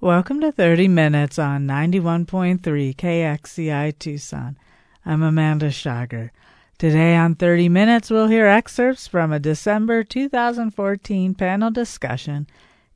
Welcome to 30 Minutes on 91.3 KXCI Tucson. I'm Amanda Schager. Today on 30 Minutes, we'll hear excerpts from a December 2014 panel discussion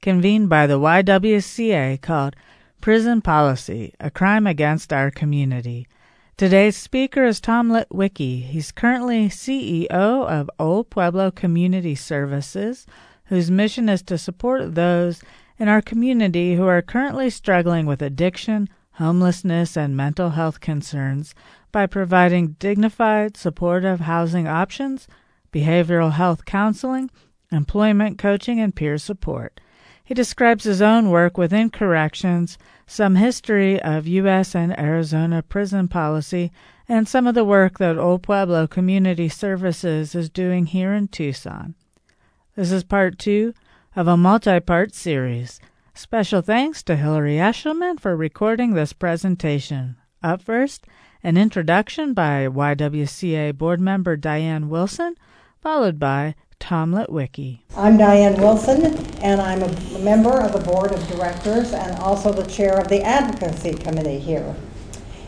convened by the YWCA called Prison Policy A Crime Against Our Community. Today's speaker is Tom Litwicki. He's currently CEO of Old Pueblo Community Services, whose mission is to support those in our community who are currently struggling with addiction, homelessness, and mental health concerns by providing dignified, supportive housing options, behavioral health counseling, employment coaching, and peer support. He describes his own work within corrections, some history of U.S. and Arizona prison policy, and some of the work that Old Pueblo Community Services is doing here in Tucson. This is part two of a multi part series. Special thanks to Hillary Eshelman for recording this presentation. Up first, an introduction by YWCA board member Diane Wilson, followed by Tom Litwicki. I'm Diane Wilson, and I'm a member of the board of directors and also the chair of the advocacy committee here.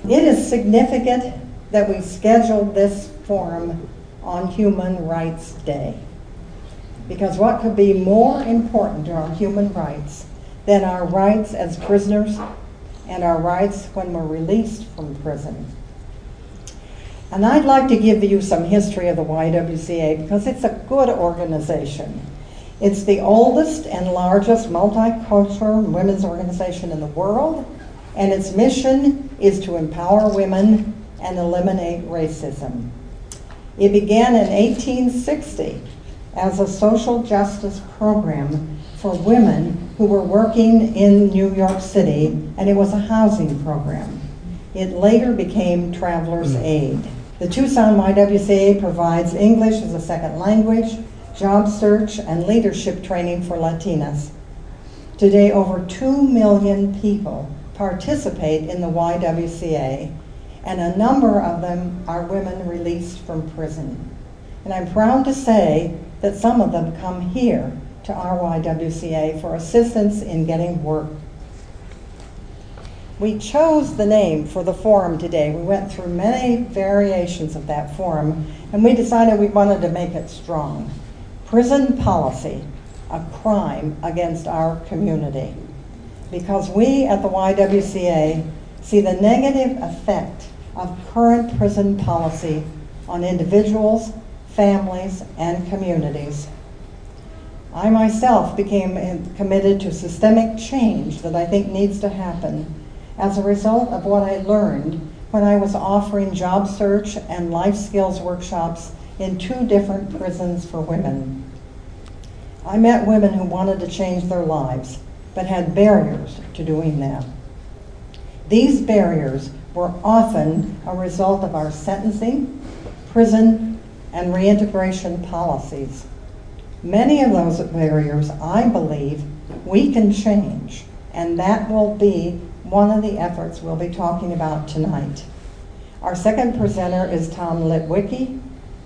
It is significant that we scheduled this forum on Human Rights Day. Because what could be more important to our human rights than our rights as prisoners and our rights when we're released from prison? And I'd like to give you some history of the YWCA because it's a good organization. It's the oldest and largest multicultural women's organization in the world, and its mission is to empower women and eliminate racism. It began in 1860 as a social justice program for women who were working in New York City, and it was a housing program. It later became Traveler's hmm. Aid. The Tucson YWCA provides English as a second language, job search, and leadership training for Latinas. Today, over 2 million people participate in the YWCA, and a number of them are women released from prison. And I'm proud to say that some of them come here to RYWCA for assistance in getting work. We chose the name for the forum today. We went through many variations of that forum, and we decided we wanted to make it strong. Prison policy, a crime against our community. Because we at the YWCA see the negative effect of current prison policy on individuals families, and communities. I myself became uh, committed to systemic change that I think needs to happen as a result of what I learned when I was offering job search and life skills workshops in two different prisons for women. I met women who wanted to change their lives, but had barriers to doing that. These barriers were often a result of our sentencing, prison, and reintegration policies. Many of those barriers, I believe, we can change, and that will be one of the efforts we'll be talking about tonight. Our second presenter is Tom Litwicki,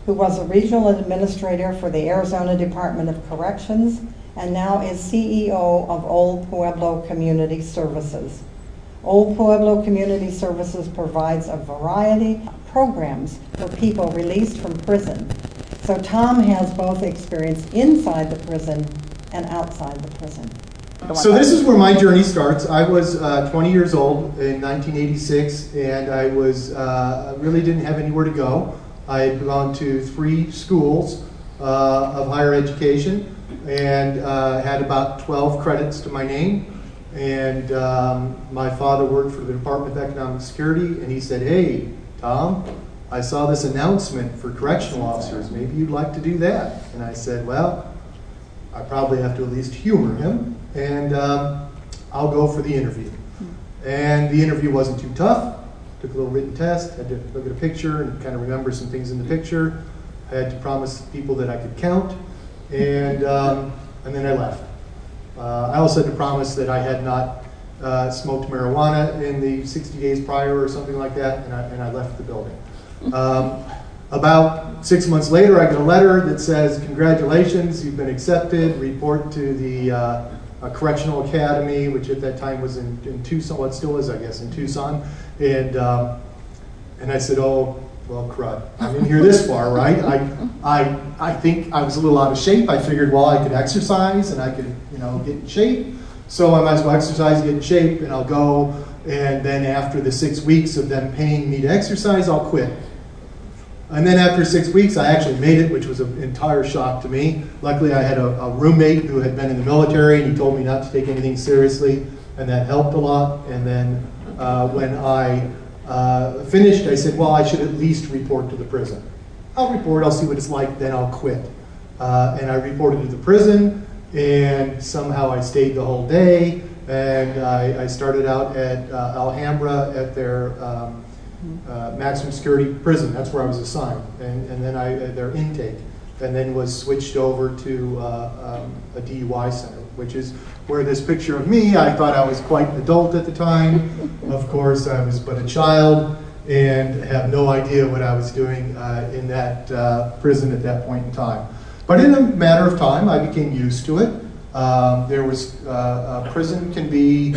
who was a regional administrator for the Arizona Department of Corrections and now is CEO of Old Pueblo Community Services. Old Pueblo Community Services provides a variety of programs for people released from prison. So Tom has both experience inside the prison and outside the prison. So this is where my journey starts. I was uh, 20 years old in 1986, and I was uh, really didn't have anywhere to go. I had gone to three schools uh, of higher education and uh, had about 12 credits to my name. And um, my father worked for the Department of Economic Security, and he said, "Hey, Tom, I saw this announcement for correctional officers. Maybe you'd like to do that. And I said, Well, I probably have to at least humor him, and um, I'll go for the interview. And the interview wasn't too tough. Took a little written test, had to look at a picture and kind of remember some things in the picture. I had to promise people that I could count, and, um, and then I left. Uh, I also had to promise that I had not uh, smoked marijuana in the 60 days prior or something like that, and I, and I left the building. Um, about six months later, I get a letter that says, Congratulations, you've been accepted. Report to the uh, a correctional academy, which at that time was in, in Tucson, well, still is, I guess, in Tucson. And, um, and I said, oh, well, crud, I'm in here this far, right? I, I, I think I was a little out of shape. I figured, well, I could exercise and I could, you know, get in shape. So I might as well exercise, get in shape, and I'll go. And then after the six weeks of them paying me to exercise, I'll quit. And then after six weeks, I actually made it, which was an entire shock to me. Luckily, I had a, a, roommate who had been in the military, and he told me not to take anything seriously, and that helped a lot. And then uh, when I uh, finished, I said, well, I should at least report to the prison. I'll report, I'll see what it's like, then I'll quit. Uh, and I reported to the prison, and somehow I stayed the whole day. And I, I started out at uh, Alhambra at their um, uh, maximum security prison. That's where I was assigned, and, and then I uh, their intake, and then was switched over to uh, um, a DUI center, which is where this picture of me. I thought I was quite an adult at the time. of course, I was but a child and have no idea what I was doing uh, in that uh, prison at that point in time. But in a matter of time, I became used to it. Um, there was uh, prison can be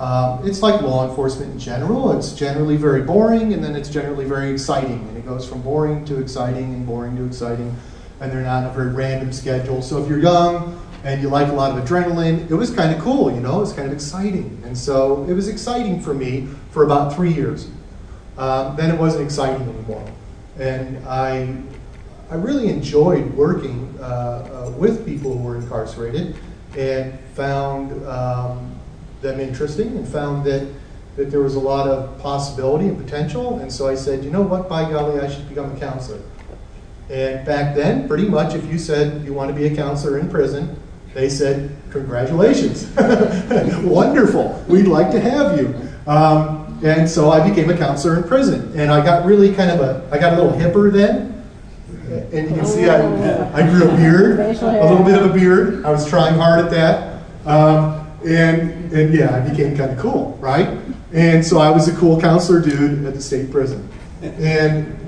um, it's like law enforcement in general. It's generally very boring, and then it's generally very exciting. And it goes from boring to exciting and boring to exciting, and they're not on a very random schedule. So if you're young and you like a lot of adrenaline, it was kind of cool, you know, it was kind of exciting. And so it was exciting for me for about three years. Um, then it wasn't exciting anymore. And I, I really enjoyed working uh, uh, with people who were incarcerated and found um, them interesting and found that, that there was a lot of possibility and potential. And so I said, you know what, by golly, I should become a counselor. And back then, pretty much, if you said you want to be a counselor in prison, they said, congratulations, wonderful, we'd like to have you. Um, and so I became a counselor in prison. And I got really kind of a, I got a little hipper then. And you can see I, I grew a beard, a little bit of a beard. I was trying hard at that. Um, and, and yeah, I became kind of cool, right? And so I was a cool counselor dude at the state prison. And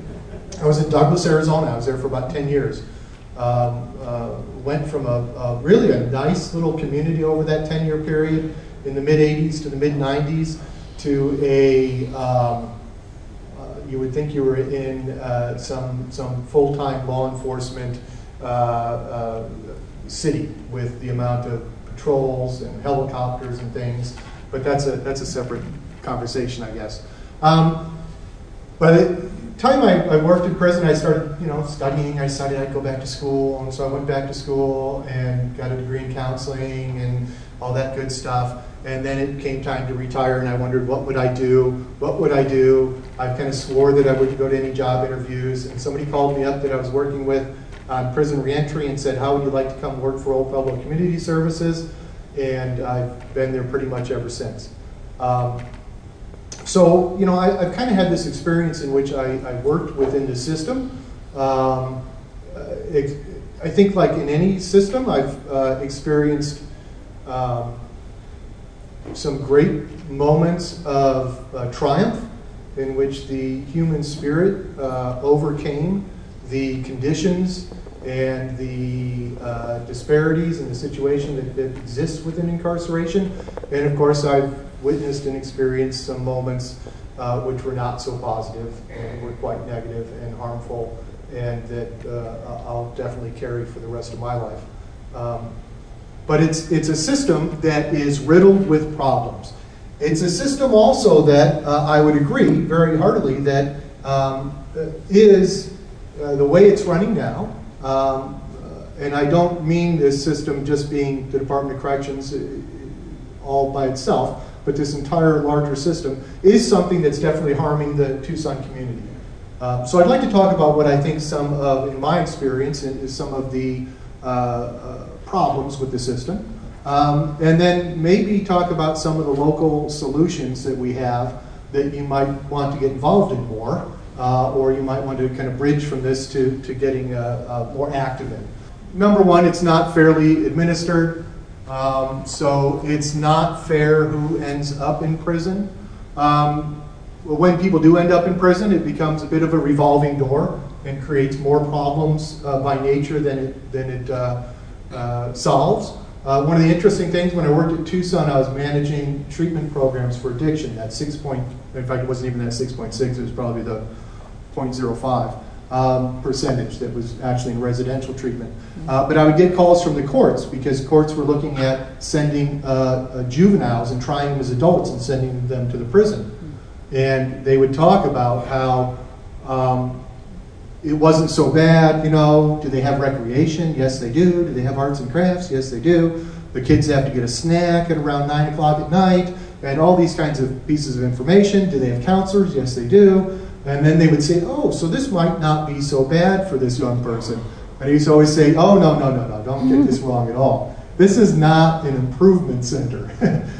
I was in Douglas, Arizona. I was there for about 10 years. Um, uh, went from a, a, really a nice little community over that 10 year period in the mid 80s to the mid 90s to a, um, uh, you would think you were in uh, some, some full time law enforcement uh, uh, city with the amount of patrols and helicopters and things, but that's a, that's a separate conversation, I guess. Um, by the time I, I, worked in prison, I started, you know, studying. I decided I'd go back to school, and so I went back to school and got a degree in counseling and all that good stuff. And then it came time to retire, and I wondered what would I do? What would I do? I kind of swore that I wouldn't go to any job interviews, and somebody called me up that I was working with on prison reentry and said, how would you like to come work for Old Pueblo Community Services? And I've been there pretty much ever since. Um, so, you know, I, have kind of had this experience in which I, I worked within the system. Um, it, I think, like in any system, I've uh, experienced um, some great moments of uh, triumph in which the human spirit uh, overcame the conditions and the uh, disparities in the situation that, that, exists within incarceration. And of course, I've witnessed and experienced some moments uh, which were not so positive and were quite negative and harmful, and that uh, I'll definitely carry for the rest of my life. Um, but it's, it's a system that is riddled with problems. It's a system also that uh, I would agree very heartily that um, is uh, the way it's running now, um, uh, and I don't mean this system just being the Department of Corrections uh, all by itself, but this entire larger system is something that's definitely harming the Tucson community. Um, so I'd like to talk about what I think some of, in my experience, is some of the uh, uh, problems with the system. Um, and then maybe talk about some of the local solutions that we have that you might want to get involved in more uh, or you might want to kind of bridge from this to, to getting uh, uh, more active in. Number one, it's not fairly administered. Um, so it's not fair who ends up in prison. Um, when people do end up in prison, it becomes a bit of a revolving door and creates more problems uh, by nature than it, than it uh, uh, solves. One of the interesting things when I worked at Tucson, I was managing treatment programs for addiction. That six point, in fact, it wasn't even that 6.6, it was probably the 0.05 um, percentage that was actually in residential treatment. Uh, but I would get calls from the courts because courts were looking at sending uh, uh, juveniles and trying them as adults and sending them to the prison. And they would talk about how um, it wasn't so bad, you know. Do they have recreation? Yes, they do. Do they have arts and crafts? Yes, they do. The kids have to get a snack at around 9 o'clock at night, and all these kinds of pieces of information. Do they have counselors? Yes, they do. And then they would say, oh, so this might not be so bad for this young person. And he used to always say, oh, no, no, no, no, don't get this wrong at all. This is not an improvement center.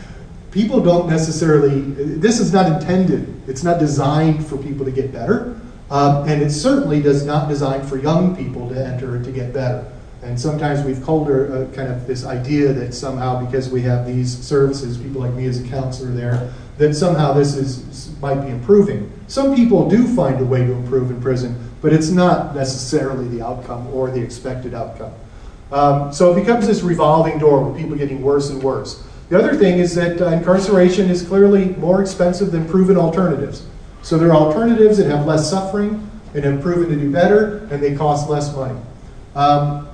people don't necessarily, this is not intended, it's not designed for people to get better. Um, and it certainly does not design for young people to enter to get better. And sometimes we've called her uh, kind of this idea that somehow because we have these services, people like me as a counselor there, that somehow this is might be improving. Some people do find a way to improve in prison, but it's not necessarily the outcome or the expected outcome. Um, so it becomes this revolving door with people getting worse and worse. The other thing is that uh, incarceration is clearly more expensive than proven alternatives. So there are alternatives that have less suffering and have proven to do better, and they cost less money. Um,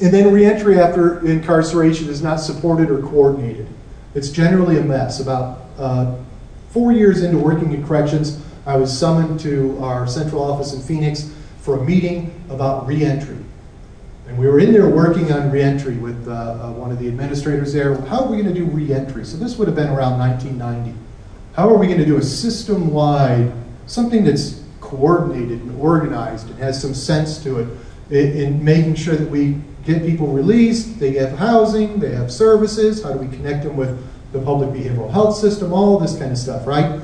and then reentry after incarceration is not supported or coordinated. It's generally a mess. About uh, four years into working in corrections, I was summoned to our central office in Phoenix for a meeting about reentry. And we were in there working on reentry with uh, uh, one of the administrators there. How are we going to do reentry? So this would have been around 1990. How are we going to do a system wide, something that's coordinated and organized and has some sense to it in, in making sure that we get people released, they have housing, they have services, how do we connect them with the public behavioral health system, all this kind of stuff, right?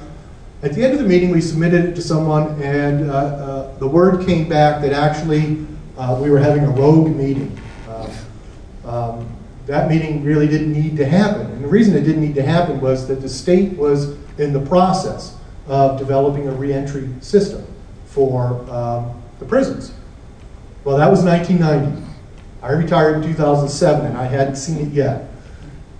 At the end of the meeting, we submitted it to someone, and uh, uh, the word came back that actually uh, we were having a rogue meeting. Uh, um, that meeting really didn't need to happen. And the reason it didn't need to happen was that the state was in the process of developing a reentry system for um, the prisons. Well, that was 1990. I retired in 2007 and I hadn't seen it yet.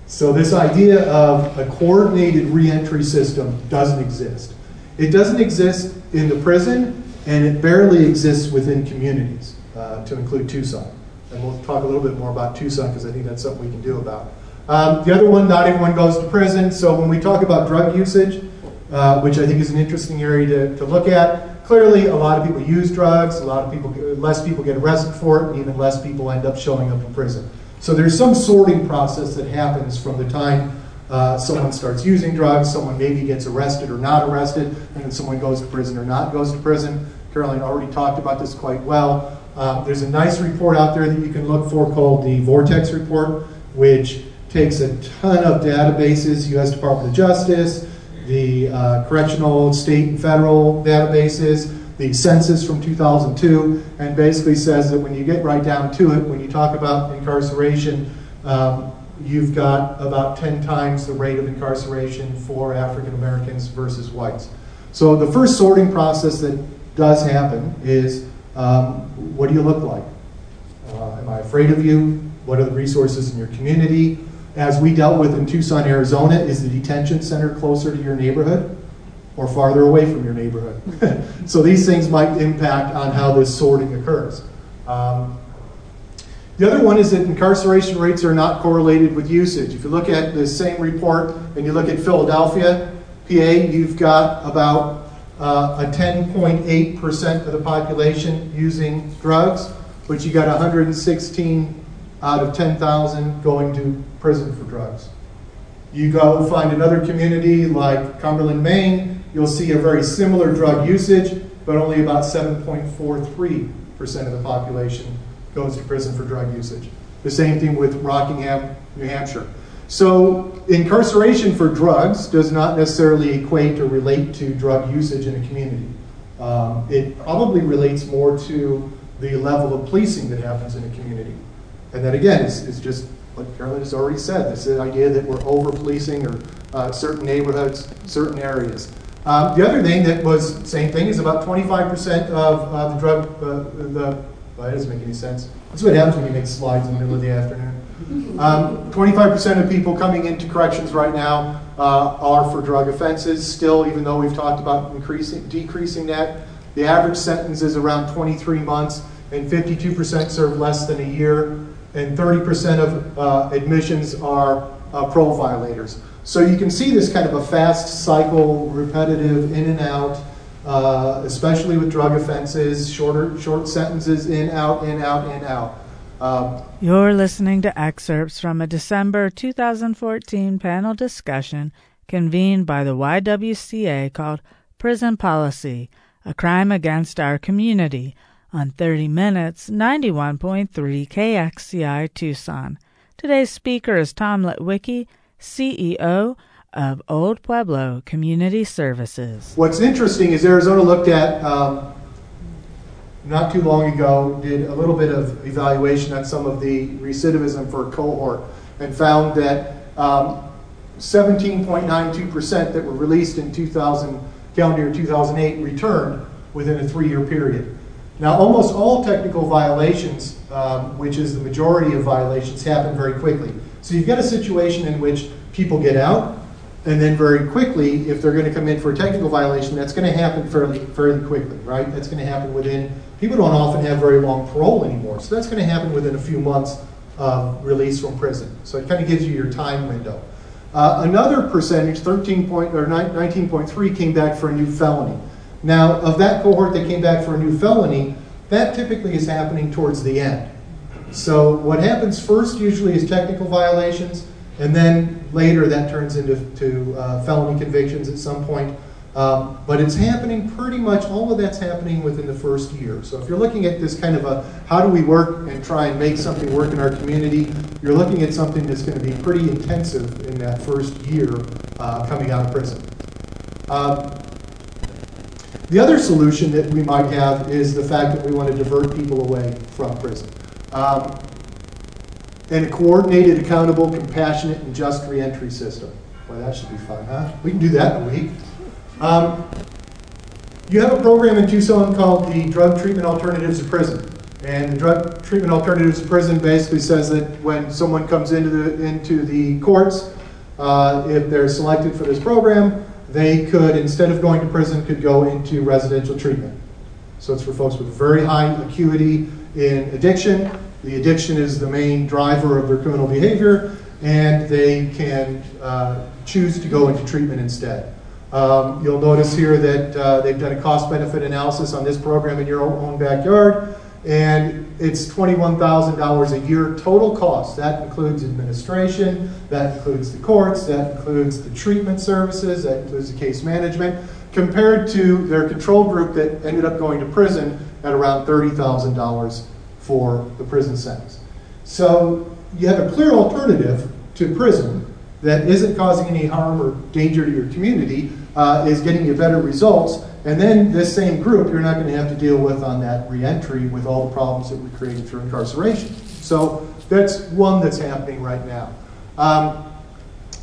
So, this idea of a coordinated reentry system doesn't exist. It doesn't exist in the prison and it barely exists within communities, uh, to include Tucson. And we'll talk a little bit more about Tucson because I think that's something we can do about. Um, the other one, not everyone goes to prison. So when we talk about drug usage, uh, which I think is an interesting area to, to look at, clearly a lot of people use drugs, a lot of people, less people get arrested for it, and even less people end up showing up in prison. So there's some sorting process that happens from the time uh, someone starts using drugs, someone maybe gets arrested or not arrested, and then someone goes to prison or not goes to prison. Caroline already talked about this quite well. Uh, there's a nice report out there that you can look for called the Vortex Report, which takes a ton of databases, U.S. Department of Justice, the uh, correctional state and federal databases, the census from 2002, and basically says that when you get right down to it, when you talk about incarceration, um, you've got about 10 times the rate of incarceration for African Americans versus whites. So the first sorting process that does happen is um, what do you look like? Uh, am I afraid of you? What are the resources in your community? As we dealt with in Tucson, Arizona, is the detention center closer to your neighborhood or farther away from your neighborhood? so these things might impact on how this sorting occurs. Um, the other one is that incarceration rates are not correlated with usage. If you look at the same report and you look at Philadelphia, PA, you've got about uh, a 10.8% of the population using drugs, but you got 116 out of 10,000 going to prison for drugs. You go find another community like Cumberland, Maine, you'll see a very similar drug usage, but only about 7.43% of the population goes to prison for drug usage. The same thing with Rockingham, New Hampshire. So, incarceration for drugs does not necessarily equate or relate to drug usage in a community. Um, it probably relates more to the level of policing that happens in a community. And that, again, is, is just what Carolyn has already said this idea that we're over policing or uh, certain neighborhoods, certain areas. Um, the other thing that was same thing is about 25% of uh, the drug, uh, the, well, that doesn't make any sense. That's what happens when you make slides in the middle of the afternoon. Um, 25% of people coming into corrections right now uh, are for drug offenses. Still, even though we've talked about increasing, decreasing that, the average sentence is around 23 months, and 52% serve less than a year, and 30% of uh, admissions are uh, parole violators. So you can see this kind of a fast cycle, repetitive, in and out, uh, especially with drug offenses, shorter, short sentences, in, out, in, out, in, out. Um, You're listening to excerpts from a December 2014 panel discussion convened by the YWCA called Prison Policy A Crime Against Our Community on 30 Minutes 91.3 KXCI Tucson. Today's speaker is Tom Litwicki, CEO of Old Pueblo Community Services. What's interesting is Arizona looked at um, not too long ago, did a little bit of evaluation on some of the recidivism for a cohort and found that um, 17.92% that were released in 2000, calendar year 2008 returned within a three year period. Now, almost all technical violations, um, which is the majority of violations, happen very quickly. So you've got a situation in which people get out, and then very quickly, if they're going to come in for a technical violation, that's going to happen fairly, fairly quickly, right? That's going to happen within, people don't often have very long parole anymore, so that's going to happen within a few months of release from prison. So it kind of gives you your time window. Uh, another percentage, 13 point, or 19.3, came back for a new felony. Now, of that cohort that came back for a new felony, that typically is happening towards the end. So what happens first usually is technical violations, and then later that turns into to, uh, felony convictions at some point. Um, but it's happening pretty much, all of that's happening within the first year. So if you're looking at this kind of a, how do we work and try and make something work in our community, you're looking at something that's going to be pretty intensive in that first year uh, coming out of prison. Um, the other solution that we might have is the fact that we want to divert people away from prison. Um, and a coordinated, accountable, compassionate, and just reentry system. Well, that should be fun, huh? We can do that in a week. Um, you have a program in Tucson called the Drug Treatment Alternatives to Prison. And the Drug Treatment Alternatives to Prison basically says that when someone comes into the, into the courts, uh, if they're selected for this program, they could, instead of going to prison, could go into residential treatment. So it's for folks with very high acuity in addiction. The addiction is the main driver of their criminal behavior, and they can uh, choose to go into treatment instead. Um, you'll notice here that uh, they've done a cost benefit analysis on this program in your own backyard, and it's $21,000 a year total cost. That includes administration, that includes the courts, that includes the treatment services, that includes the case management, compared to their control group that ended up going to prison at around $30,000 for the prison sentence. So you have a clear alternative to prison that isn't causing any harm or danger to your community uh, is getting you better results. And then this same group you're not going to have to deal with on that reentry with all the problems that we created through incarceration. So that's one that's happening right now. Um,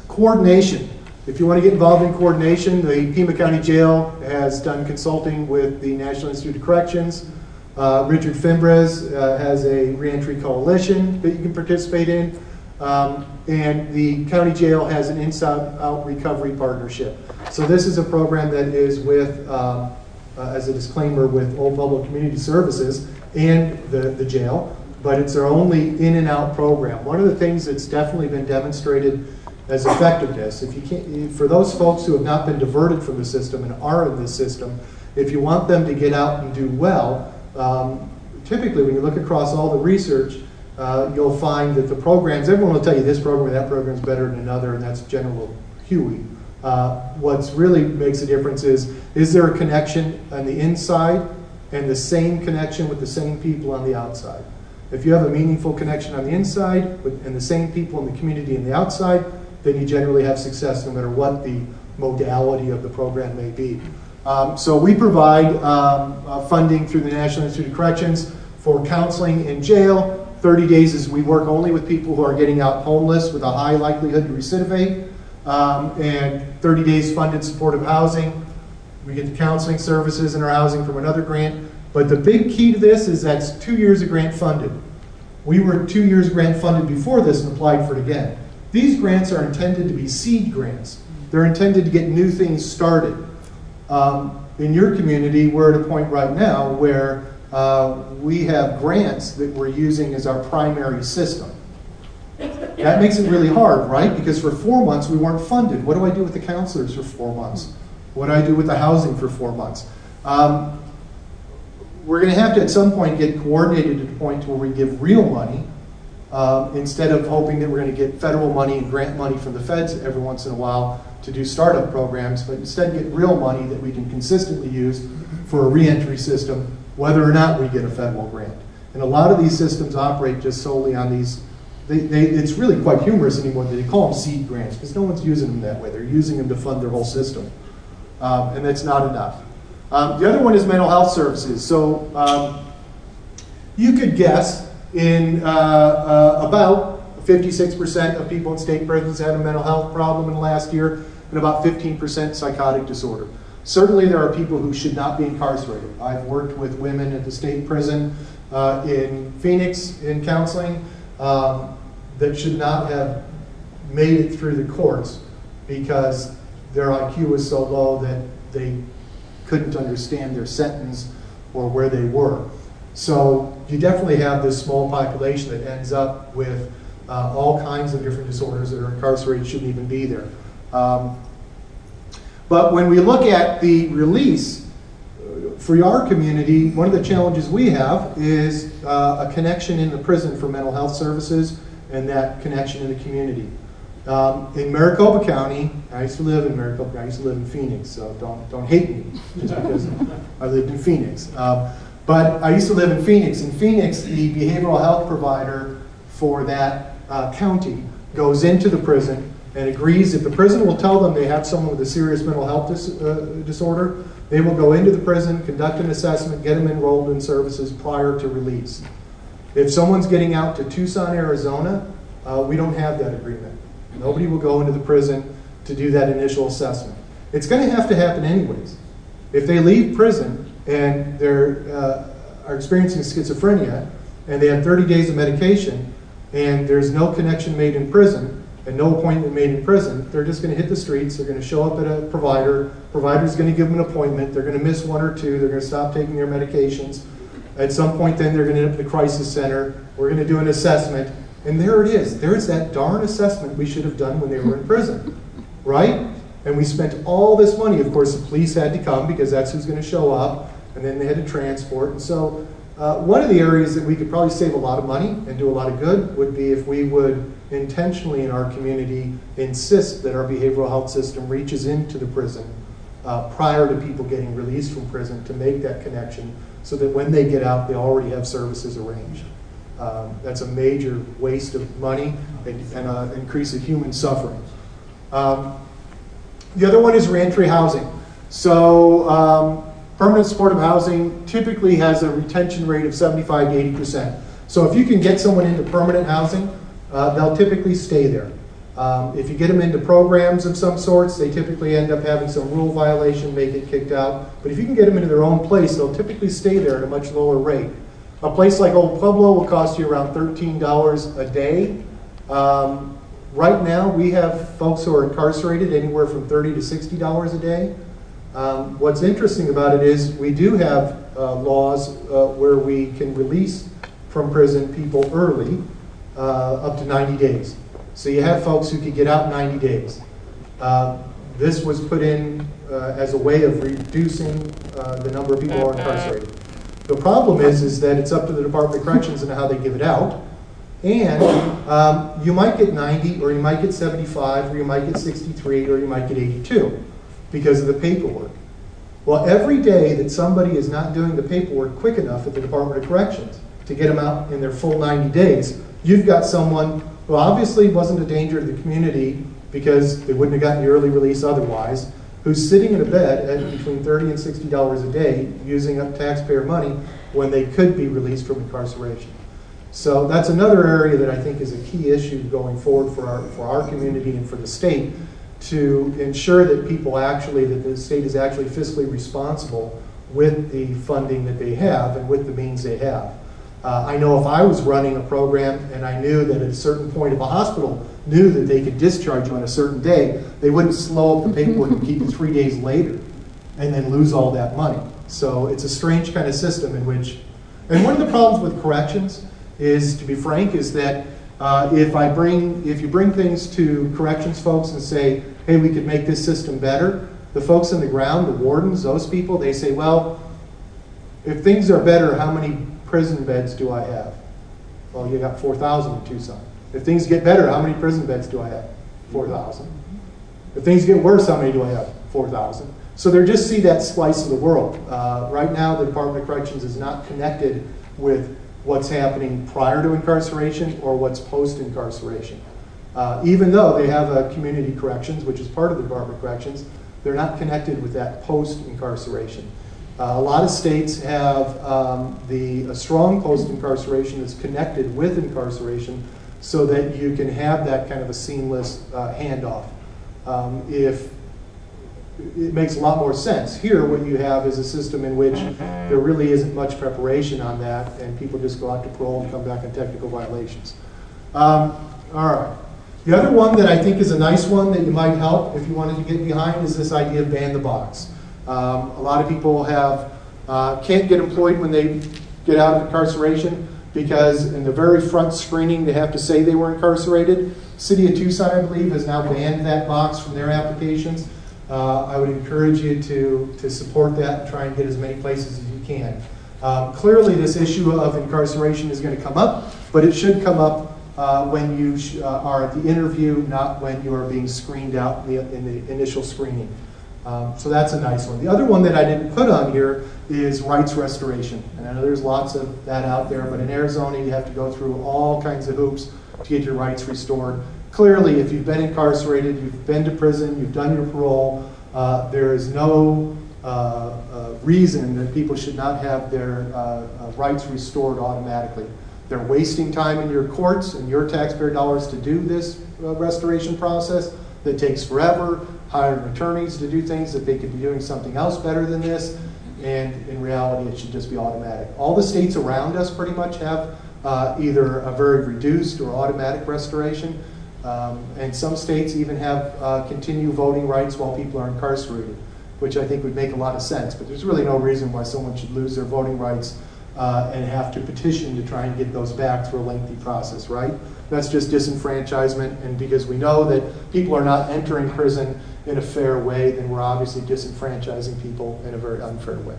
coordination. If you want to get involved in coordination, the Pima County Jail has done consulting with the National Institute of Corrections. Uh, Richard Fimbres uh, has a reentry coalition that you can participate in. Um, and the county jail has an inside out recovery partnership. So this is a program that is with, um, uh, as a disclaimer, with Old Pueblo Community Services and the, the jail, but it's their only in and out program. One of the things that's definitely been demonstrated as effectiveness, if you can't, for those folks who have not been diverted from the system and are in the system, if you want them to get out and do well, um, typically when you look across all the research, uh, you'll find that the programs, everyone will tell you this program or that program is better than another, and that's general Huey. Uh, what really makes a difference is, is there a connection on the inside and the same connection with the same people on the outside? If you have a meaningful connection on the inside with, and the same people in the community on the outside, then you generally have success no matter what the modality of the program may be. Um, so we provide um, uh, funding through the National Institute of Corrections for counseling in jail, 30 days is we work only with people who are getting out homeless with a high likelihood to recidivate. Um, and 30 days funded supportive housing. We get the counseling services and our housing from another grant. But the big key to this is that's two years of grant funded. We were two years grant funded before this and applied for it again. These grants are intended to be seed grants. They're intended to get new things started. Um, in your community, we're at a point right now where uh, we have grants that we're using as our primary system. That makes it really hard, right? Because for four months we weren't funded. What do I do with the counselors for four months? What do I do with the housing for four months? Um, we're going to have to at some point get coordinated to the point where we give real money uh, instead of hoping that we're going to get federal money and grant money from the feds every once in a while to do startup programs, but instead get real money that we can consistently use for a reentry system, whether or not we get a federal grant. And a lot of these systems operate just solely on these. They, they, it's really quite humorous anymore that they call them seed grants because no one's using them that way. They're using them to fund their whole system. Um, and that's not enough. Um, the other one is mental health services. So um, you could guess in uh, uh, about 56% of people in state prisons had a mental health problem in the last year, and about 15% psychotic disorder. Certainly, there are people who should not be incarcerated. I've worked with women at the state prison uh, in Phoenix in counseling um, that should not have made it through the courts because their IQ was so low that they couldn't understand their sentence or where they were. So you definitely have this small population that ends up with uh, all kinds of different disorders that are incarcerated, shouldn't even be there. Um, but when we look at the release, uh, for our community, one of the challenges we have is uh, a connection in the prison for mental health services and that connection in the community. Um, in Maricopa County, I used to live in Maricopa. I used to live in Phoenix, so don't don't hate me just because I lived in Phoenix. Um, but I used to live in Phoenix. In Phoenix, the behavioral health provider for that uh, county goes into the prison and agrees if the prison will tell them they have someone with a serious mental health dis- uh, disorder, they will go into the prison, conduct an assessment, get them enrolled in services prior to release. If someone's getting out to Tucson, Arizona, uh, we don't have that agreement. Nobody will go into the prison to do that initial assessment. It's going to have to happen anyways. If they leave prison and they uh, are experiencing schizophrenia and they have 30 days of medication and there's no connection made in prison and no appointment made in prison, they're just going to hit the streets. They're going to show up at a provider. Provider's going to give them an appointment. They're going to miss one or two. They're going to stop taking their medications. At some point, then they're going to end up in the crisis center. We're going to do an assessment and there it is. There's that darn assessment we should have done when they were in prison, right? And we spent all this money. Of course, the police had to come because that's who's going to show up, and then they had to transport. And so, uh, one of the areas that we could probably save a lot of money and do a lot of good would be if we would intentionally in our community insist that our behavioral health system reaches into the prison uh, prior to people getting released from prison to make that connection so that when they get out, they already have services arranged. Um, that's a major waste of money and, and uh, increase of human suffering. Um, the other one is reentry housing. So, um, permanent supportive housing typically has a retention rate of 75 to 80 percent. So, if you can get someone into permanent housing, uh, they'll typically stay there. Um, if you get them into programs of some sorts, they typically end up having some rule violation, may get kicked out. But if you can get them into their own place, they'll typically stay there at a much lower rate. A place like Old Pueblo will cost you around $13 a day. Um, right now, we have folks who are incarcerated anywhere from 30 to $60 a day. Um, what's interesting about it is we do have uh, laws uh, where we can release from prison people early, uh, up to 90 days. So you have folks who could get out in 90 days. Uh, this was put in uh, as a way of reducing uh, the number of people who are incarcerated. The problem is, is that it's up to the Department of Corrections and how they give it out. And um, you might get 90, or you might get 75, or you might get 63, or you might get 82 because of the paperwork. Well, every day that somebody is not doing the paperwork quick enough at the Department of Corrections to get them out in their full 90 days, you've got someone who obviously wasn't a danger to the community because they wouldn't have gotten the early release otherwise, who's sitting in a bed at between 30 and 60 dollars a day using up taxpayer money when they could be released from incarceration. So that's another area that I think is a key issue going forward for our, for our community and for the state to ensure that people actually, that the state is actually fiscally responsible with the funding that they have and with the means they have. Uh, I know if I was running a program and I knew that at a certain point, if a hospital knew that they could discharge you on a certain day, they wouldn't slow up the paperwork and keep you three days later and then lose all that money. So it's a strange kind of system in which, and one of the problems with corrections is, to be frank, is that uh, if I bring, if you bring things to corrections folks and say, hey, we could make this system better, the folks on the ground, the wardens, those people, they say, well, if things are better, how many prison beds do I have? Well, you got 4,000 in Tucson. If things get better, how many prison beds do I have? 4,000. If things get worse, how many do I have? 4,000. So they just see that slice of the world. Uh, right now, the Department of Corrections is not connected with what's happening prior to incarceration or what's post incarceration. Uh, even though they have a community corrections, which is part of the Department of Corrections, they're not connected with that post incarceration. Uh, a lot of states have um, the a strong post incarceration that's connected with incarceration so that you can have that kind of a seamless uh, handoff. Um, if it makes a lot more sense. Here, what you have is a system in which there really isn't much preparation on that, and people just go out to parole and come back on technical violations. Um, all right. The other one that I think is a nice one that you might help if you wanted to get behind is this idea of ban the box. Um, a lot of people have uh, can't get employed when they get out of incarceration because in the very front screening they have to say they were incarcerated. City of Tucson, I believe, has now banned that box from their applications. Uh, I would encourage you to, to support that and try and get as many places as you can. Um, clearly, this issue of incarceration is going to come up, but it should come up uh, when you sh- uh, are at the interview, not when you are being screened out in the, in the initial screening. Um, so that's a nice one. The other one that I didn't put on here is rights restoration. And I know there's lots of that out there, but in Arizona, you have to go through all kinds of hoops to get your rights restored. Clearly, if you've been incarcerated, you've been to prison, you've done your parole, uh, there is no uh, uh, reason that people should not have their uh, rights restored automatically. They're wasting time in your courts and your taxpayer dollars to do this restoration process that takes forever hiring attorneys to do things that they could be doing something else better than this. And in reality, it should just be automatic. All the states around us pretty much have uh, either a very reduced or automatic restoration. Um, and some states even have uh, continued voting rights while people are incarcerated, which I think would make a lot of sense. But there's really no reason why someone should lose their voting rights uh, and have to petition to try and get those back through a lengthy process, right? That's just disenfranchisement. And because we know that people are not entering prison in a fair way, then we're obviously disenfranchising people in a very unfair way.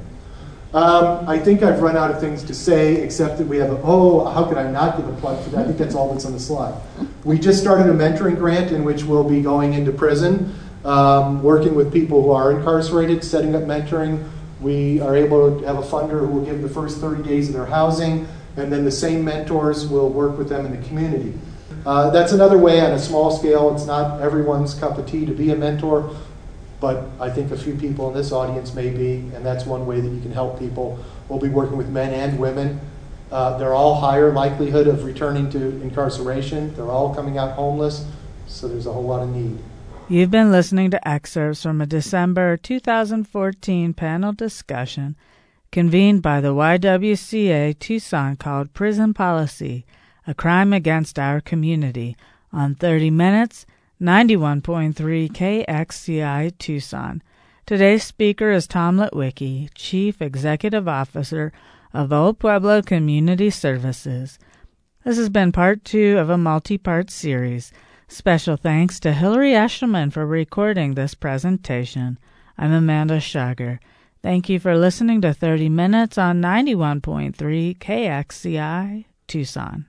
Um, I think I've run out of things to say, except that we have a, oh, how could I not give a plug for that? I think that's all that's on the slide. We just started a mentoring grant in which we'll be going into prison, um, working with people who are incarcerated, setting up mentoring. We are able to have a funder who will give the first 30 days of their housing, and then the same mentors will work with them in the community. Uh, that's another way on a small scale. It's not everyone's cup of tea to be a mentor, but I think a few people in this audience may be, and that's one way that you can help people. We'll be working with men and women. Uh, they're all higher likelihood of returning to incarceration. They're all coming out homeless, so there's a whole lot of need. You've been listening to excerpts from a December 2014 panel discussion convened by the YWCA Tucson called Prison Policy a crime against our community on 30 Minutes, 91.3 KXCI Tucson. Today's speaker is Tom Litwicki, Chief Executive Officer of Old Pueblo Community Services. This has been part two of a multi part series. Special thanks to Hillary Eshelman for recording this presentation. I'm Amanda Schager. Thank you for listening to 30 Minutes on 91.3 KXCI Tucson.